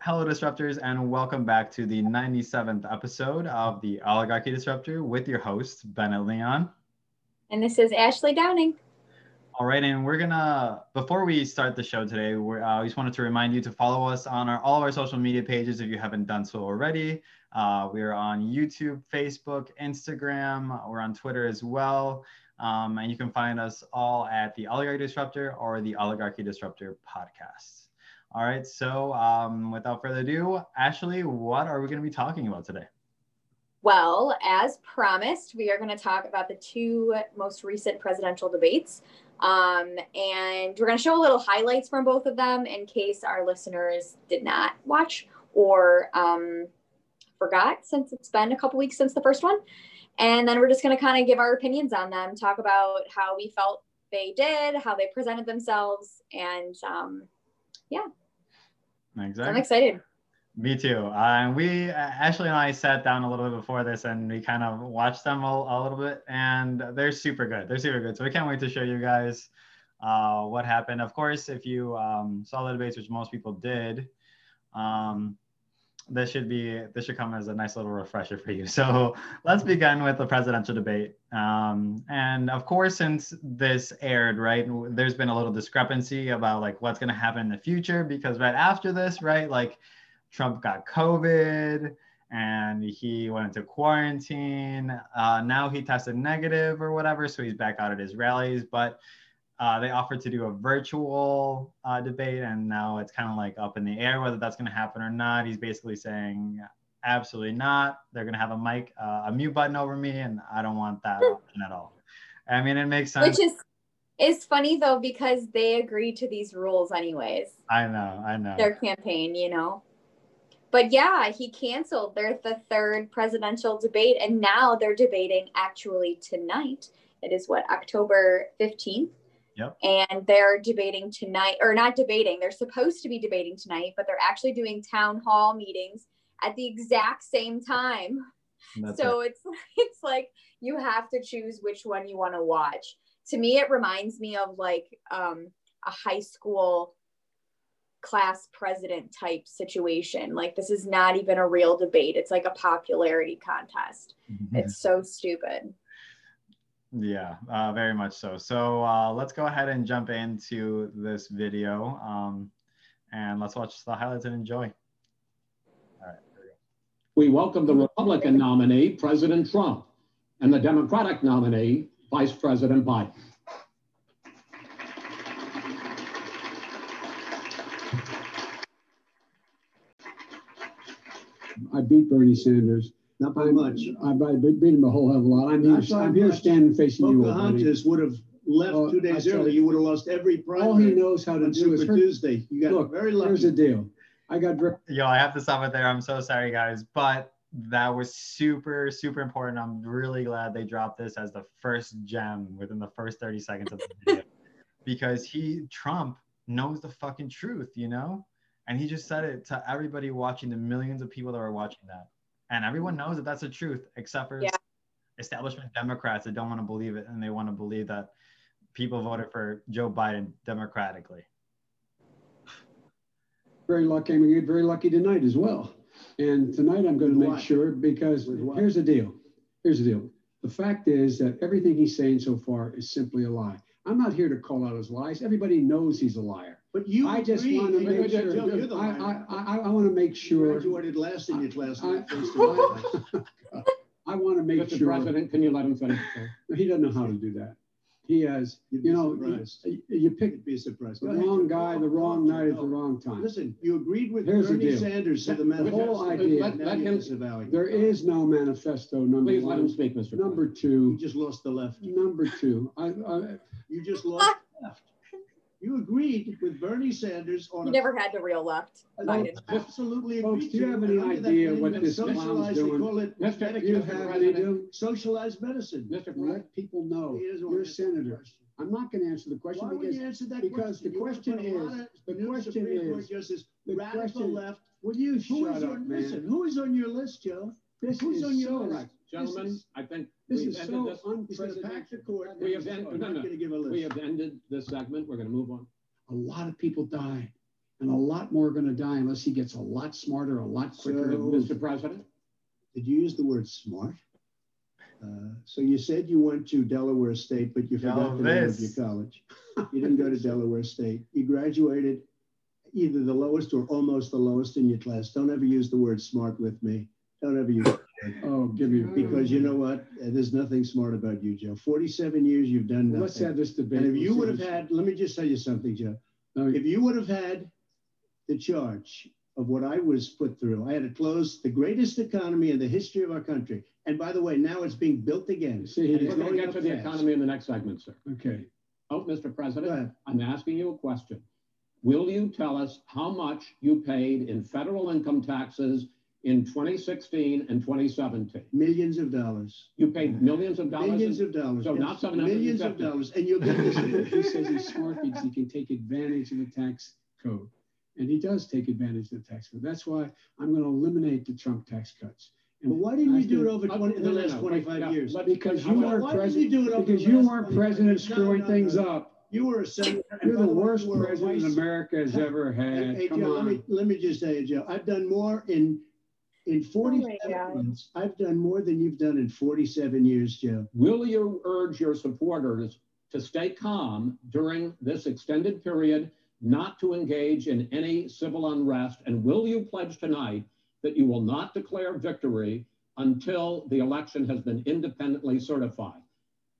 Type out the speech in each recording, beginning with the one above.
Hello, disruptors, and welcome back to the 97th episode of the Oligarchy Disruptor with your host, Bennett Leon. And this is Ashley Downing. All right, and we're gonna before we start the show today, we uh, just wanted to remind you to follow us on our all of our social media pages if you haven't done so already. Uh, we're on YouTube, Facebook, Instagram. We're on Twitter as well, um, and you can find us all at the Oligarchy Disruptor or the Oligarchy Disruptor podcast. All right, so um, without further ado, Ashley, what are we going to be talking about today? Well, as promised, we are going to talk about the two most recent presidential debates. Um, and we're going to show a little highlights from both of them in case our listeners did not watch or um, forgot since it's been a couple weeks since the first one. And then we're just going to kind of give our opinions on them, talk about how we felt they did, how they presented themselves, and um, yeah. Exactly. I'm excited. Me too. Uh, we Ashley and I sat down a little bit before this, and we kind of watched them a, a, little bit, and they're super good. They're super good. So we can't wait to show you guys uh, what happened. Of course, if you um, saw the debates, which most people did, um, this should be this should come as a nice little refresher for you. So let's begin with the presidential debate. Um, and of course, since this aired, right, there's been a little discrepancy about like what's going to happen in the future because right after this, right, like Trump got COVID and he went into quarantine. Uh, now he tested negative or whatever, so he's back out at his rallies, but. Uh, they offered to do a virtual uh, debate, and now it's kind of like up in the air whether that's going to happen or not. He's basically saying, absolutely not. They're going to have a mic, uh, a mute button over me, and I don't want that option at all. I mean, it makes sense. Which is is funny though because they agreed to these rules anyways. I know, I know. Their campaign, you know. But yeah, he canceled. They're the third presidential debate, and now they're debating actually tonight. It is what October fifteenth Yep. And they're debating tonight, or not debating, they're supposed to be debating tonight, but they're actually doing town hall meetings at the exact same time. So it. it's it's like you have to choose which one you want to watch. To me, it reminds me of like um, a high school class president type situation. Like this is not even a real debate. It's like a popularity contest. Mm-hmm. It's so stupid. Yeah, uh, very much so. So uh, let's go ahead and jump into this video um, and let's watch the highlights and enjoy. All right, we go. We welcome the Republican nominee, President Trump, and the Democratic nominee, Vice President Biden. I beat Bernie Sanders not by much. I, I beat him a whole hell of a lot. I'm here, I'm here standing facing you. Pocahontas would have left oh, two days early. You would have lost every primary. All he knows how to do is for Tuesday. You got look, very lucky. Here's the deal. I got. Yo, I have to stop it there. I'm so sorry, guys, but that was super, super important. I'm really glad they dropped this as the first gem within the first 30 seconds of the video because he, Trump, knows the fucking truth, you know? And he just said it to everybody watching, the millions of people that were watching that and everyone knows that that's the truth except for yeah. establishment democrats that don't want to believe it and they want to believe that people voted for joe biden democratically. Very lucky i'm get very lucky tonight as well. And tonight i'm going to make sure because here's the deal here's the deal. The fact is that everything he's saying so far is simply a lie. I'm not here to call out his lies. Everybody knows he's a liar but you I just want to make sure. Joe, I, I, I, I want to make sure. You graduated last in your class. I, I, want to make Mr. sure. President, can you let him finish? He doesn't know how to do that. He has, you know, you, you pick be surprised. the wrong guy, the wrong night at the wrong time. Listen, you agreed with Here's Bernie Sanders to the whole idea. Let, let him, there is no manifesto. Number Please one. let him speak, Mr. Number two. You just lost the left. Number two. I, I, you just lost the left. You agreed with Bernie Sanders on. He never had the real left. Biden. Absolutely Folks, do you have any idea what this clown's doing? Call it Mr. You have any do? Socialized medicine. Mr. Let people know you're senators. I'm not going to answer the question Why because, you answer that because question? the question is the question is the radical question, left. Will you who shut up, on, man? Listen, who is on your list, Joe? This Who's is on your so right. Gentlemen, is, I think this is so this. unprecedented. We have, end, no, no. we have ended this segment. We're going to move on a lot of people died. and a lot more are going to die unless he gets a lot smarter, a lot quicker. So, Mr. President, did you use the word smart? Uh, so you said you went to Delaware State, but you forgot the name of your college. You didn't go to Delaware State. You graduated either the lowest or almost the lowest in your class. Don't ever use the word smart with me. Don't ever use it. Oh, give me because you know what? There's nothing smart about you, Joe. 47 years you've done nothing. Let's have this debate. And if you would have had, let me just tell you something, Joe. No, if you would have had the charge of what I was put through, I had to close the greatest economy in the history of our country. And by the way, now it's being built again. See, we're going to get to the economy in the next segment, sir. Okay. Oh, Mr. President, I'm asking you a question. Will you tell us how much you paid in federal income taxes in 2016 and 2017? Millions of dollars. You paid millions of dollars? Millions of dollars. So yes. not 750. Millions of dollars. And you'll get this. he says he's smart because he can take advantage of the tax code. And he does take advantage of the tax code. That's why I'm going to eliminate the Trump tax cuts. And well, why didn't you do it over 20, in the last 25 no, years? Because you weren't president. Because you weren't president screwing things up. You were a senator. You're the worst president America has ever had. Hey, Come Joe, on. Let me, let me just say, Joe, I've done more in in 47 oh months. I've done more than you've done in 47 years, Joe. Will you urge your supporters to stay calm during this extended period, not to engage in any civil unrest? And will you pledge tonight that you will not declare victory until the election has been independently certified?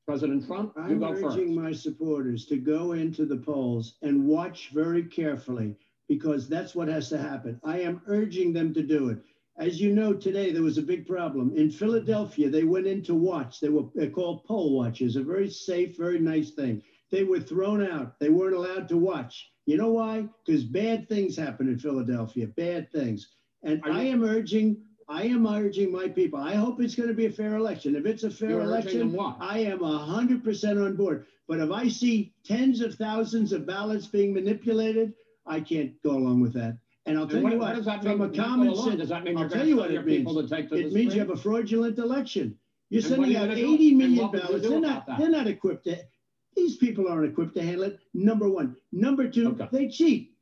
President Trump, you I'm go first. urging my supporters to go into the polls and watch very carefully because that's what has to happen. I am urging them to do it. As you know, today there was a big problem. In Philadelphia, they went in to watch. They were called poll watchers, a very safe, very nice thing. They were thrown out. They weren't allowed to watch. You know why? Because bad things happen in Philadelphia, bad things. And I am urging I am urging my people. I hope it's going to be a fair election. If it's a fair You're election, I am 100% on board. But if I see tens of thousands of ballots being manipulated, I can't go along with that. And I'll tell what, you what, what that from mean, a common sense, does that mean I'll tell you what it means. It means you have a fraudulent election. You're and sending out 80 million ballots. They're not, they're not equipped to, these people aren't equipped to handle it. Number one. Number two, okay. they cheat.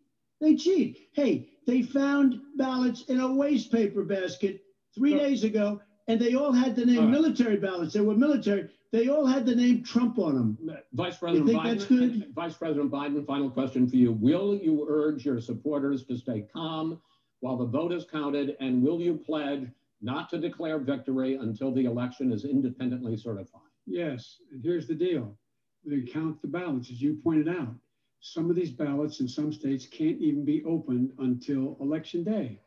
They cheat. Hey, they found ballots in a waste paper basket three so, days ago, and they all had the name right. military ballots. They were military. They all had the name Trump on them. Vice President you think Biden, that's good? Vice President Biden, final question for you. Will you urge your supporters to stay calm while the vote is counted? And will you pledge not to declare victory until the election is independently certified? Yes. And here's the deal. They count the ballots, as you pointed out some of these ballots in some states can't even be opened until election day.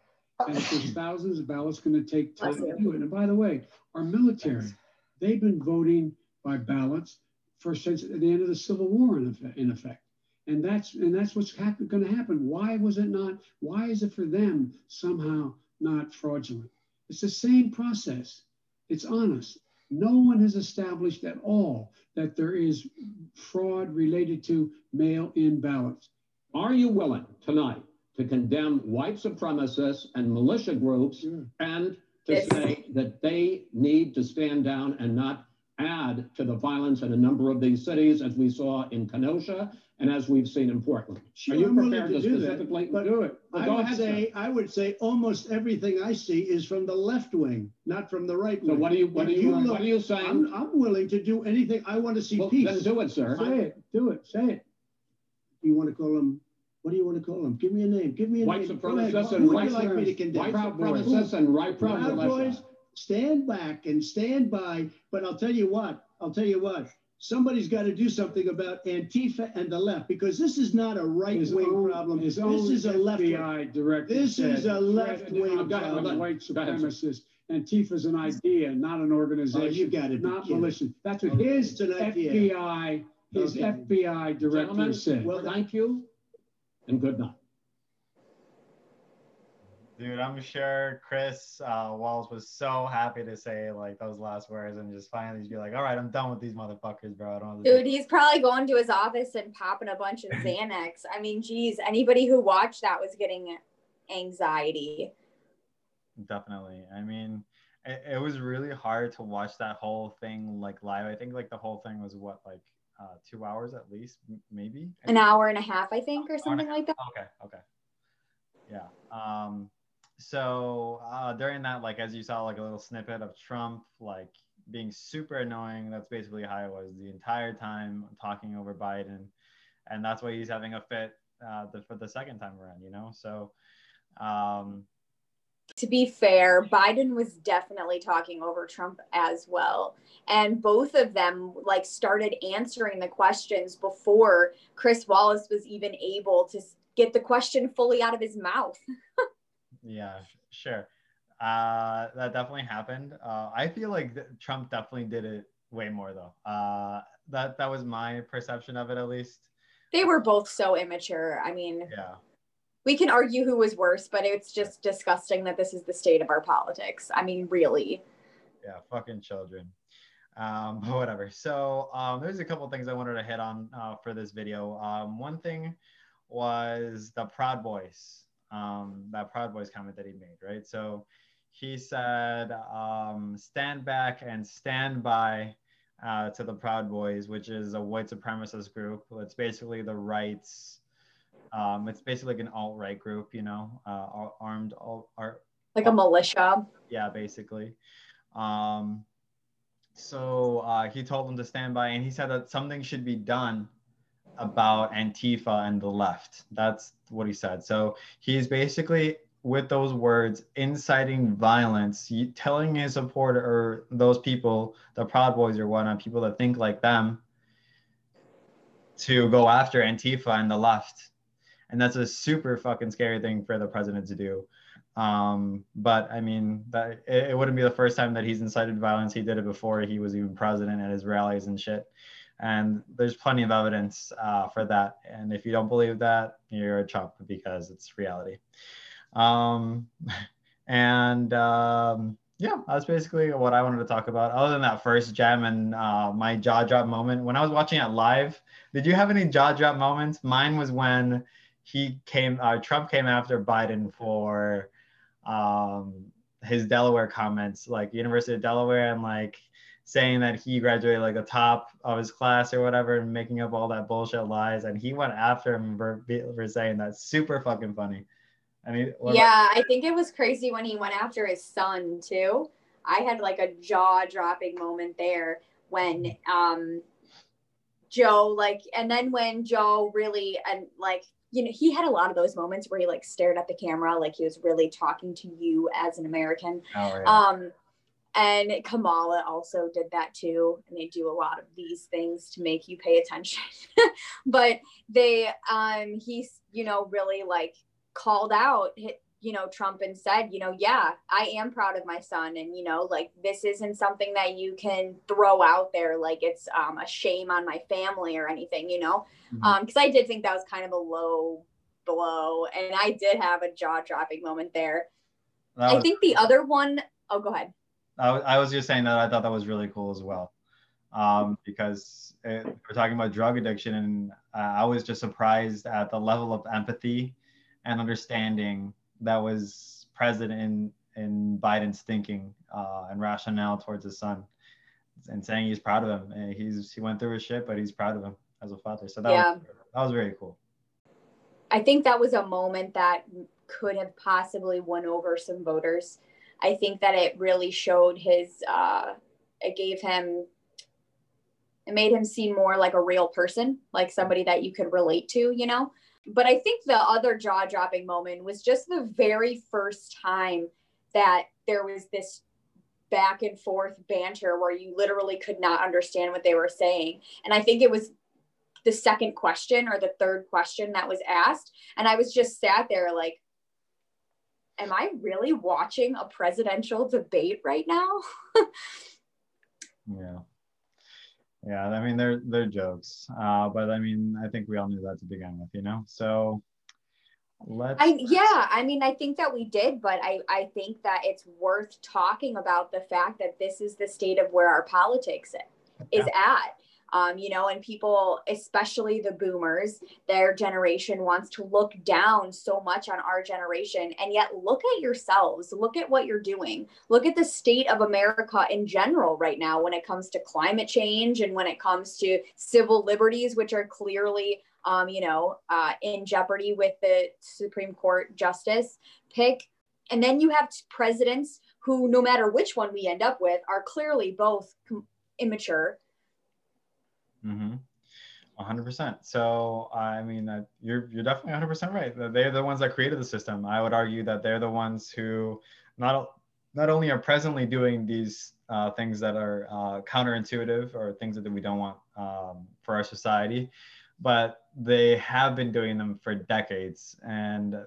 And there's thousands of ballots going to take time to do it. And by the way, our military, they've been voting by ballots for since the end of the Civil War in effect. In effect. And that's and that's what's happen, going to happen. Why was it not? Why is it for them somehow not fraudulent? It's the same process. It's honest. No one has established at all that there is fraud related to mail in ballots. Are you willing tonight to condemn white supremacists and militia groups sure. and to yes. say that they need to stand down and not add to the violence in a number of these cities, as we saw in Kenosha and as we've seen in Portland. Sure, Are you prepared to, to specifically that, do it? Well, I would ahead, say sir. I would say almost everything I see is from the left wing, not from the right wing. So what are you what are you, you look, what are you saying? I'm, I'm, willing to do anything. I want to see well, peace. Then do it, sir. Say it. Do it. Say it. You want to call them what do you want to call them? Give me a name. Give me a white name. Supremacists and white like me to condemn? White supremacists and right Proud Boys, stand back and stand by. But I'll tell you what. I'll tell you what somebody's got to do something about Antifa and the left because this is not a right wing problem. This is a left wing. director. This is a left wing problem. White supremacist. Antifa is an idea, not an organization. Oh, you got it. Not militia. That's what okay. his FBI, his okay. FBI director Gentlemen, said. Well, thank you and good night. Dude, I'm sure Chris uh, Wallace was so happy to say like those last words and just finally be like, all right, I'm done with these motherfuckers, bro. I don't Dude, he's probably going to his office and popping a bunch of Xanax. I mean, geez, anybody who watched that was getting anxiety. Definitely. I mean, it, it was really hard to watch that whole thing like live. I think like the whole thing was what, like uh, two hours at least, maybe? An hour and a half, I think, or something like that. Okay, okay. Yeah. Um, so uh, during that, like as you saw, like a little snippet of Trump, like being super annoying. That's basically how it was the entire time talking over Biden, and that's why he's having a fit uh, the, for the second time around. You know, so. Um, to be fair, Biden was definitely talking over Trump as well. And both of them like started answering the questions before Chris Wallace was even able to get the question fully out of his mouth. yeah, sure. Uh, that definitely happened. Uh, I feel like Trump definitely did it way more though. Uh, that that was my perception of it at least. They were both so immature. I mean, yeah. We can argue who was worse, but it's just disgusting that this is the state of our politics. I mean, really. Yeah, fucking children. Um, but whatever. So um, there's a couple things I wanted to hit on uh, for this video. Um, one thing was the Proud Boys, um, that Proud Boys comment that he made, right? So he said, um, stand back and stand by uh, to the Proud Boys, which is a white supremacist group. It's basically the rights. Um, it's basically like an alt right group, you know, uh, armed alt, art, like a militia. Yeah, basically. Um, so uh, he told them to stand by, and he said that something should be done about Antifa and the left. That's what he said. So he's basically with those words inciting violence, telling his supporter or those people, the Proud Boys or whatnot, people that think like them, to go after Antifa and the left. And that's a super fucking scary thing for the president to do. Um, but I mean, that it, it wouldn't be the first time that he's incited violence. He did it before he was even president at his rallies and shit. And there's plenty of evidence uh, for that. And if you don't believe that, you're a chump because it's reality. Um, and um, yeah, that's basically what I wanted to talk about. Other than that first jam and uh, my jaw drop moment, when I was watching it live, did you have any jaw drop moments? Mine was when he came, uh, Trump came after Biden for um, his Delaware comments, like University of Delaware, and like saying that he graduated like the top of his class or whatever and making up all that bullshit lies. And he went after him for, for saying that. Super fucking funny. I mean, yeah, I think it was crazy when he went after his son too. I had like a jaw dropping moment there when um Joe like and then when Joe really and like you know he had a lot of those moments where he like stared at the camera like he was really talking to you as an American. Oh, yeah. Um and Kamala also did that too and they do a lot of these things to make you pay attention. but they um he's you know really like called out you know trump and said you know yeah i am proud of my son. And you know like this isn't something that you can throw out there like it's um, a shame on my family or anything you know? Mm-hmm. um because i did think that was kind of a low blow and i did have a jaw dropping moment there. Was, i think the other one oh go ahead. I, I was just saying that i thought that was really cool as well. Um, because it, we're talking about drug addiction and uh, i was just surprised at the level of empathy and understanding that was present in in Biden's thinking uh, and rationale towards his son, and saying he's proud of him. And he's he went through his shit, but he's proud of him as a father. So that yeah. was that was very cool. I think that was a moment that could have possibly won over some voters. I think that it really showed his. Uh, it gave him. It made him seem more like a real person, like somebody that you could relate to. You know, but I think the other jaw dropping moment was just the very first time that there was this back and forth banter where you literally could not understand what they were saying. And I think it was the second question or the third question that was asked. And I was just sat there like, am I really watching a presidential debate right now? yeah. Yeah, I mean they're they're jokes, uh, but I mean I think we all knew that to begin with, you know. So let's. I yeah, I mean I think that we did, but I I think that it's worth talking about the fact that this is the state of where our politics is yeah. at um, you know, and people, especially the boomers, their generation wants to look down so much on our generation. And yet, look at yourselves, look at what you're doing, look at the state of America in general right now when it comes to climate change and when it comes to civil liberties, which are clearly um, you know, uh, in jeopardy with the Supreme Court justice pick. And then you have presidents who, no matter which one we end up with, are clearly both immature. Mm-hmm. 100%. So, I mean, uh, you're, you're definitely 100% right. They're the ones that created the system. I would argue that they're the ones who not, not only are presently doing these uh, things that are uh, counterintuitive or things that we don't want um, for our society, but they have been doing them for decades. And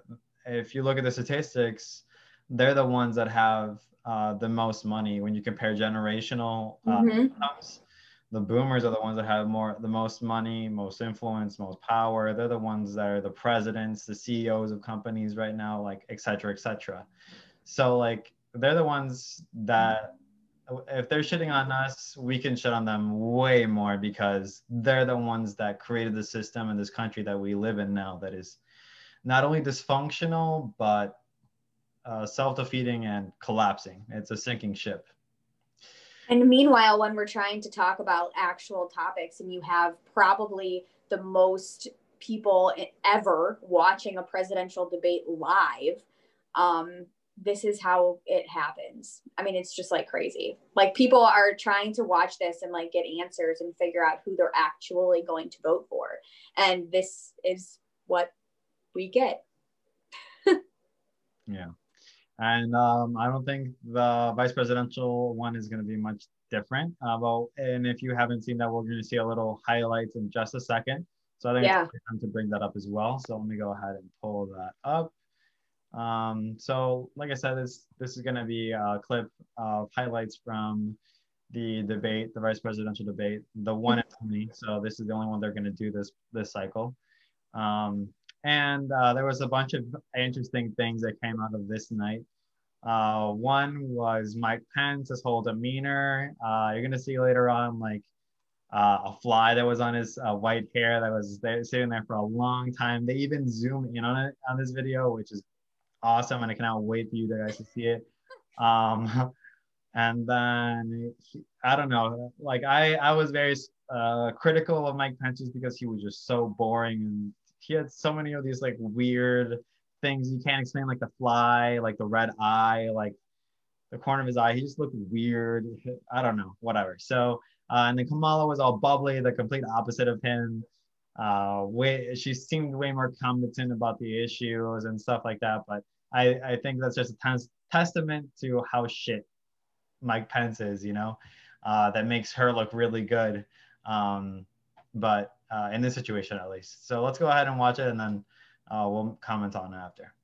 if you look at the statistics, they're the ones that have uh, the most money when you compare generational uh, mm-hmm. incomes. The boomers are the ones that have more, the most money, most influence, most power. They're the ones that are the presidents, the CEOs of companies right now, like et cetera, et cetera. So like they're the ones that if they're shitting on us, we can shit on them way more because they're the ones that created the system in this country that we live in now that is not only dysfunctional, but uh, self defeating and collapsing. It's a sinking ship. And meanwhile, when we're trying to talk about actual topics and you have probably the most people ever watching a presidential debate live, um, this is how it happens. I mean, it's just like crazy. Like people are trying to watch this and like get answers and figure out who they're actually going to vote for. And this is what we get. yeah. And um, I don't think the vice presidential one is going to be much different. Uh, well, and if you haven't seen that, we're going to see a little highlights in just a second. So I think yeah. it's time to bring that up as well. So let me go ahead and pull that up. Um, so like I said, this this is going to be a clip of highlights from the debate, the vice presidential debate, the one and only. So this is the only one they're going to do this this cycle. Um, and uh, there was a bunch of interesting things that came out of this night. Uh, one was Mike Pence, his whole demeanor. Uh, you're gonna see later on like uh, a fly that was on his uh, white hair that was there, sitting there for a long time. They even zoom in on it on this video, which is awesome, and I cannot wait for you guys to see it. Um, and then I don't know, like I I was very uh, critical of Mike Pence just because he was just so boring and he had so many of these like weird things you can't explain, like the fly, like the red eye, like the corner of his eye. He just looked weird. I don't know, whatever. So, uh, and then Kamala was all bubbly, the complete opposite of him. Uh, way she seemed way more competent about the issues and stuff like that. But I, I think that's just a a t- testament to how shit Mike Pence is, you know, uh, that makes her look really good. Um, but uh, in this situation, at least. So let's go ahead and watch it and then uh, we'll comment on it after.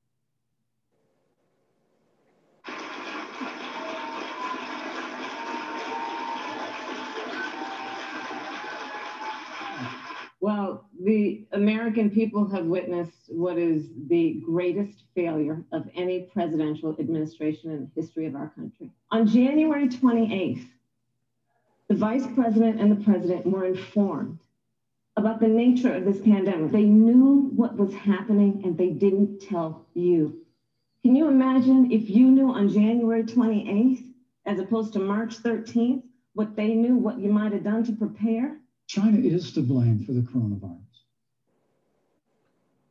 Well, the American people have witnessed what is the greatest failure of any presidential administration in the history of our country. On January 28th, the vice president and the president were informed about the nature of this pandemic. They knew what was happening and they didn't tell you. Can you imagine if you knew on January 28th, as opposed to March 13th, what they knew, what you might have done to prepare? China is to blame for the coronavirus.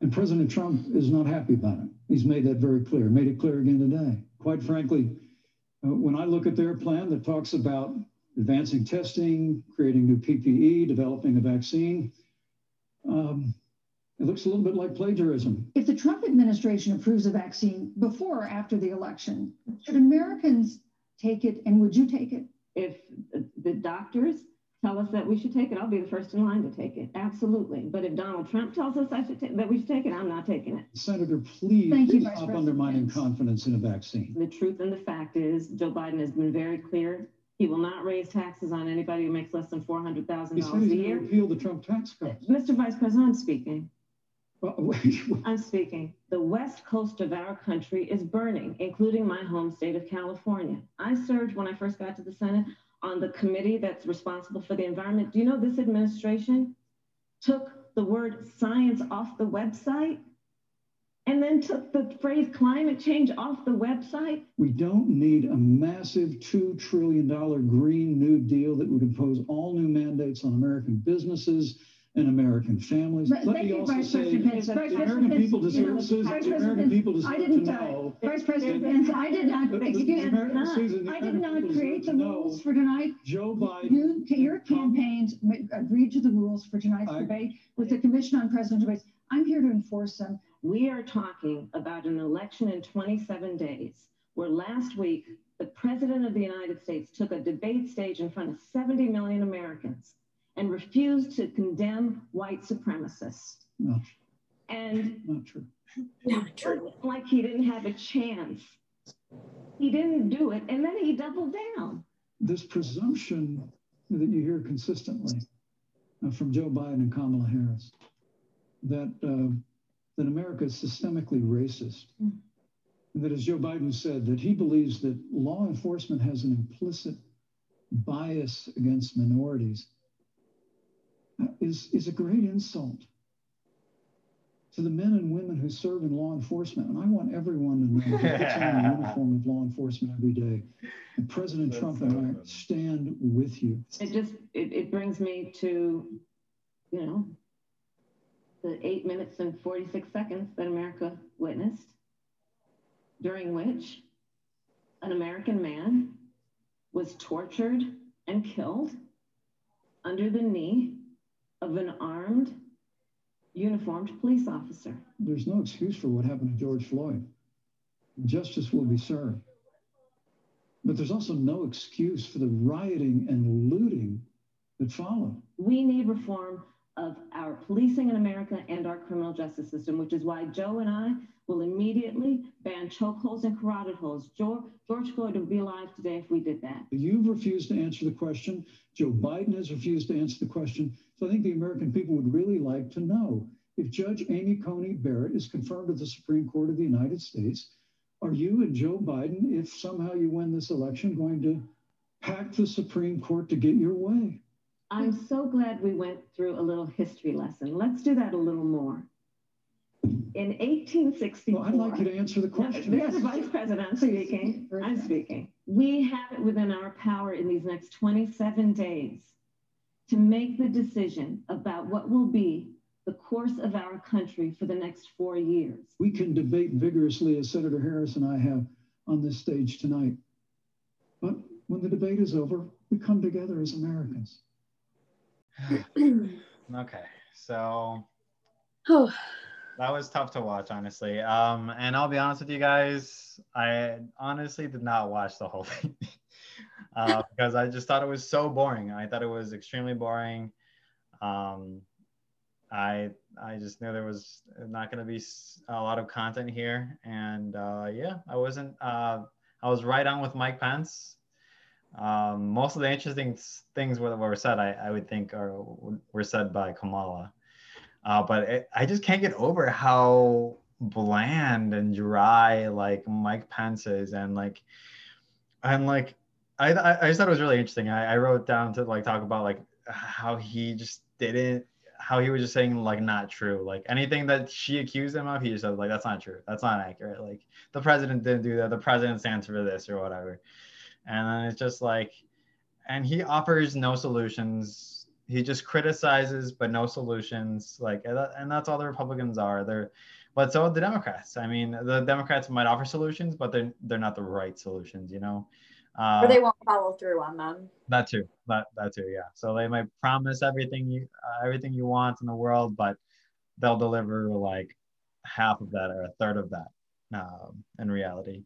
And President Trump is not happy about it. He's made that very clear, made it clear again today. Quite frankly, uh, when I look at their plan that talks about advancing testing, creating new PPE, developing a vaccine. Um, it looks a little bit like plagiarism. If the Trump administration approves a vaccine before or after the election, should Americans take it and would you take it? If the doctors tell us that we should take it, I'll be the first in line to take it. Absolutely. But if Donald Trump tells us I should take, that we should take it, I'm not taking it. Senator, please Thank you, stop undermining confidence in a vaccine. The truth and the fact is Joe Biden has been very clear he will not raise taxes on anybody who makes less than four hundred thousand dollars a year. Repeal the Trump tax cuts. Mr. Vice President, I'm speaking. Uh, I'm speaking. The west coast of our country is burning, including my home state of California. I served when I first got to the Senate on the committee that's responsible for the environment. Do you know this administration took the word science off the website and then took the phrase climate change off the website? We don't need a massive $2 trillion Green New Deal that would impose all new mandates on American businesses, and American families. But Let me also Vice say the American people deserve, Susan, the American people deserve to know. Vice President Pence, I did not, excuse me, I did not create the rules for tonight. Joe Biden. You, your campaigns uh, agreed to the rules for tonight's debate with the Commission on Presidential Debates. I'm here to enforce them. We are talking about an election in 27 days, where last week the President of the United States took a debate stage in front of 70 million Americans and refused to condemn white supremacists. No. And not true. Not true. Like he didn't have a chance. He didn't do it, and then he doubled down. This presumption that you hear consistently uh, from Joe Biden and Kamala Harris that uh, that America is systemically racist. Mm. And that, as Joe Biden said, that he believes that law enforcement has an implicit bias against minorities is, is a great insult to the men and women who serve in law enforcement. And I want everyone to know that puts on the uniform of law enforcement every day. And President That's Trump and I stand with you. It just it, it brings me to, you know, the eight minutes and 46 seconds that America witnessed, during which an American man was tortured and killed under the knee of an armed, uniformed police officer. There's no excuse for what happened to George Floyd. Justice will be served. But there's also no excuse for the rioting and looting that followed. We need reform of our policing in America and our criminal justice system, which is why Joe and I will immediately ban chokeholds and carotid holds. George, George Floyd would be alive today if we did that. You've refused to answer the question. Joe Biden has refused to answer the question. So I think the American people would really like to know if Judge Amy Coney Barrett is confirmed to the Supreme Court of the United States, are you and Joe Biden, if somehow you win this election, going to pack the Supreme Court to get your way? I'm so glad we went through a little history lesson. Let's do that a little more. In 1864, well, I'd like you to answer the question. No, yes. Vice President, I'm speaking. I'm speaking. We have it within our power in these next 27 days to make the decision about what will be the course of our country for the next four years. We can debate vigorously, as Senator Harris and I have on this stage tonight. But when the debate is over, we come together as Americans. okay, so oh. that was tough to watch, honestly. Um, and I'll be honest with you guys, I honestly did not watch the whole thing uh, because I just thought it was so boring. I thought it was extremely boring. Um, I I just knew there was not going to be a lot of content here, and uh, yeah, I wasn't. Uh, I was right on with Mike Pence. Um, most of the interesting things that were said, I, I would think, are were said by Kamala. Uh, but it, I just can't get over how bland and dry like Mike Pence is, and like, and like, I I just thought it was really interesting. I, I wrote down to like talk about like how he just didn't how he was just saying like not true. Like anything that she accused him of he just said like that's not true. That's not accurate. Like the president didn't do that. The president stands for this or whatever and then it's just like and he offers no solutions. He just criticizes but no solutions. Like and that's all the republicans are. They're but so the democrats. I mean the democrats might offer solutions but they're they're not the right solutions you know? Uh, or they won't follow through on them. That too. That that too yeah. So they might promise everything you uh, everything you want in the world but they'll deliver like half of that or a third of that um, in reality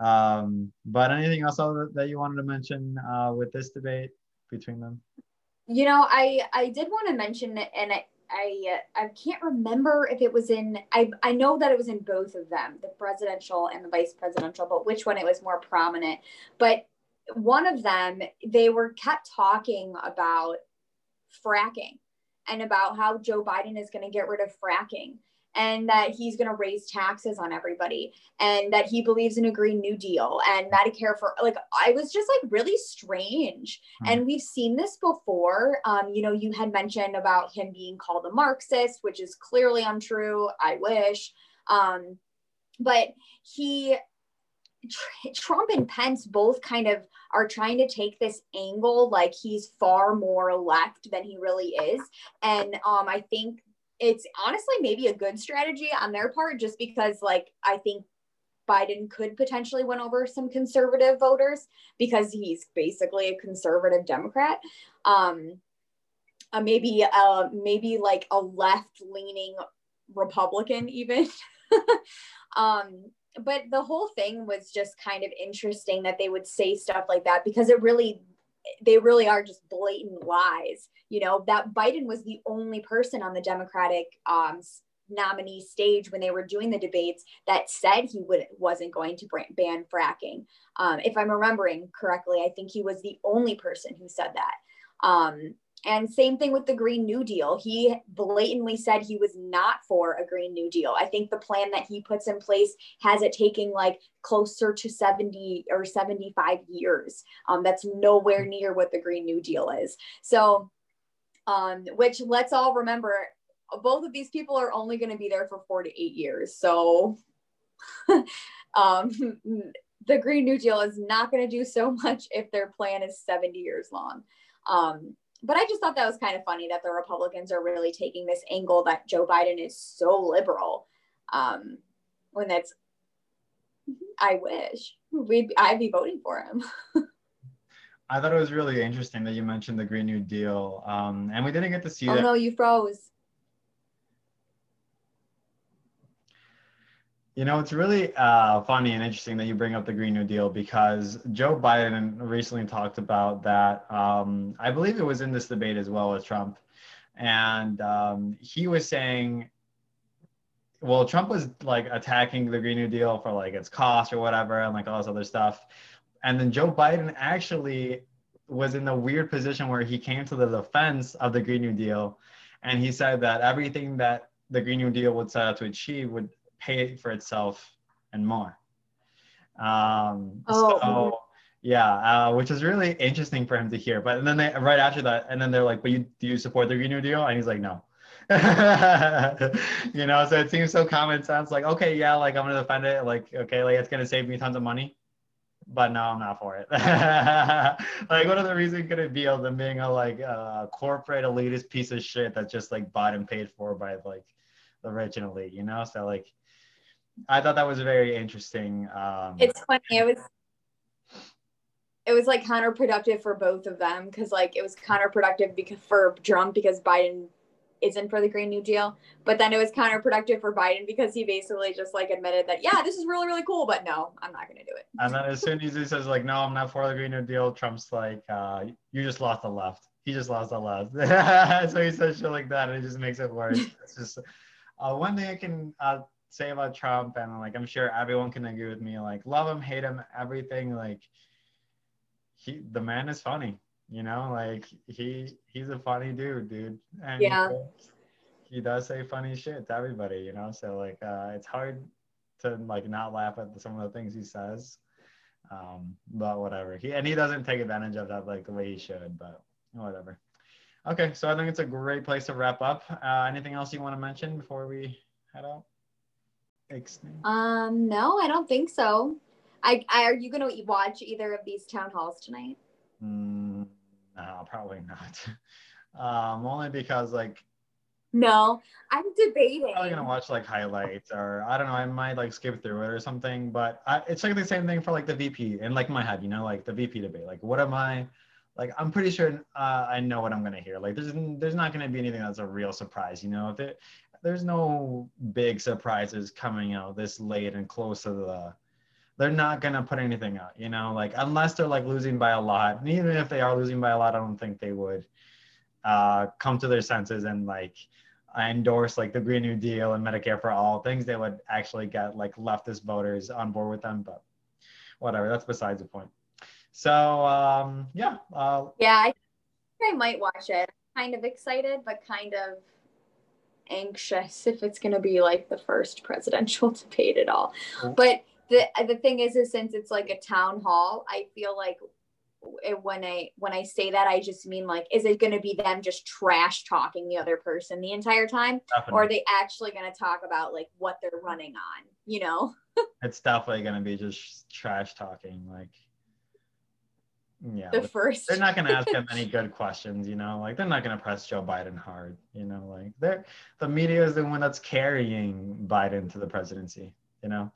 um, but anything else that you wanted to mention uh, with this debate between them? You know, I I did want to mention, and I I, I can't remember if it was in I I know that it was in both of them, the presidential and the vice presidential, but which one it was more prominent. But one of them, they were kept talking about fracking and about how Joe Biden is going to get rid of fracking and that he's going to raise taxes on everybody and that he believes in a green new deal and medicare for like i was just like really strange mm-hmm. and we've seen this before um, you know you had mentioned about him being called a marxist which is clearly untrue i wish um, but he Trump and Pence both kind of are trying to take this angle like he's far more left than he really is. And um, I think it's honestly maybe a good strategy on their part just because, like, I think Biden could potentially win over some conservative voters because he's basically a conservative Democrat. Um, uh, maybe uh, maybe like a left leaning Republican even. um, but the whole thing was just kind of interesting that they would say stuff like that because it really they really are just blatant lies. You know that biden was the only person on the democratic um, nominee stage when they were doing the debates that said he would wasn't going to ban fracking. Um, if i'm remembering correctly i think he was the only person who said that. Um, and same thing with the Green New Deal. He blatantly said he was not for a Green New Deal. I think the plan that he puts in place has it taking like closer to 70 or 75 years. Um, that's nowhere near what the Green New Deal is. So, um, which let's all remember, both of these people are only going to be there for four to eight years. So, um, the Green New Deal is not going to do so much if their plan is 70 years long. Um, but I just thought that was kind of funny that the Republicans are really taking this angle that Joe Biden is so liberal. Um, when that's, I wish we'd I'd be voting for him. I thought it was really interesting that you mentioned the Green New Deal, um, and we didn't get to see. Oh that. no, you froze. You know, it's really uh, funny and interesting that you bring up the Green New Deal because Joe Biden recently talked about that. Um, I believe it was in this debate as well with Trump. And um, he was saying, well, Trump was like attacking the Green New Deal for like its cost or whatever and like all this other stuff. And then Joe Biden actually was in the weird position where he came to the defense of the Green New Deal. And he said that everything that the Green New Deal would set out to achieve would pay for itself and more. Um, oh. So, yeah, uh, which is really interesting for him to hear. But and then they right after that, and then they're like, "But you do you support the Green New Deal?" And he's like, "No." you know, so it seems so common sense. Like, okay, yeah, like I'm gonna defend it. Like, okay, like it's gonna save me tons of money, but no, I'm not for it. like, what other reason could it be other than being a like uh, corporate elitist piece of shit that's just like bought and paid for by like the rich and elite? You know, so like I thought that was very interesting. Um, it's funny. It was it was like counterproductive for both of them because like it was counterproductive because for Trump because Biden isn't for the Green New Deal, but then it was counterproductive for Biden because he basically just like admitted that yeah, this is really really cool, but no, I'm not going to do it. And then as soon as he says like no, I'm not for the Green New Deal, Trump's like uh, you just lost the left. He just lost the left. so he says shit like that, and it just makes it worse. It's just uh, one thing I can uh, say about Trump, and like I'm sure everyone can agree with me. Like love him, hate him, everything. Like he, the man is funny. You know, like he he's a funny dude, dude. And yeah. He, he does say funny shit to everybody, you know. So like, uh, it's hard to like not laugh at some of the things he says. Um, but whatever. He and he doesn't take advantage of that like the way he should. But whatever. Okay, so I think it's a great place to wrap up. Uh, anything else you want to mention before we head out? Um, no, I don't think so. I, I are you going to watch either of these town halls tonight? Mm, no, probably not. Um, only because like. No, I'm debating. I'm gonna watch like highlights, or I don't know. I might like skip through it or something. But I, it's like the same thing for like the VP and like my head, you know, like the VP debate. Like, what am I? Like, I'm pretty sure uh, I know what I'm gonna hear. Like, there's there's not gonna be anything that's a real surprise, you know. If it there's no big surprises coming out this late and close to the they're not gonna put anything out, you know, like unless they're like losing by a lot. And even if they are losing by a lot, I don't think they would uh, come to their senses and like endorse like the Green New Deal and Medicare for all things. They would actually get like leftist voters on board with them, but whatever. That's besides the point. So um, yeah. Uh, yeah, I, I might watch it. Kind of excited, but kind of anxious if it's going to be like the first presidential debate at all. But the the thing is, is since it's like a town hall, I feel like when I when I say that, I just mean like, is it going to be them just trash talking the other person the entire time, definitely. or are they actually going to talk about like what they're running on? You know, it's definitely going to be just trash talking. Like, yeah, the first they're not going to ask him any good questions. You know, like they're not going to press Joe Biden hard. You know, like they're the media is the one that's carrying Biden to the presidency. You know.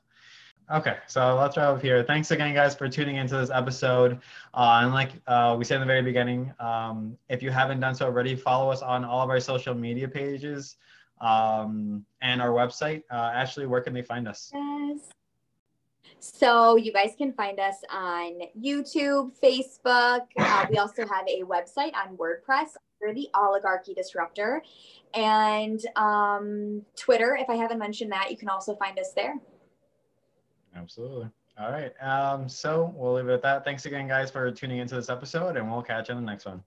Okay, so let's wrap up here. Thanks again, guys, for tuning into this episode. Uh, and like uh, we said in the very beginning, um, if you haven't done so already, follow us on all of our social media pages um, and our website. Uh, Ashley, where can they find us? Yes. So you guys can find us on YouTube, Facebook. Uh, we also have a website on WordPress under the Oligarchy Disruptor, and um, Twitter. If I haven't mentioned that, you can also find us there. Absolutely. All right. Um, so we'll leave it at that. Thanks again, guys, for tuning into this episode, and we'll catch you in the next one.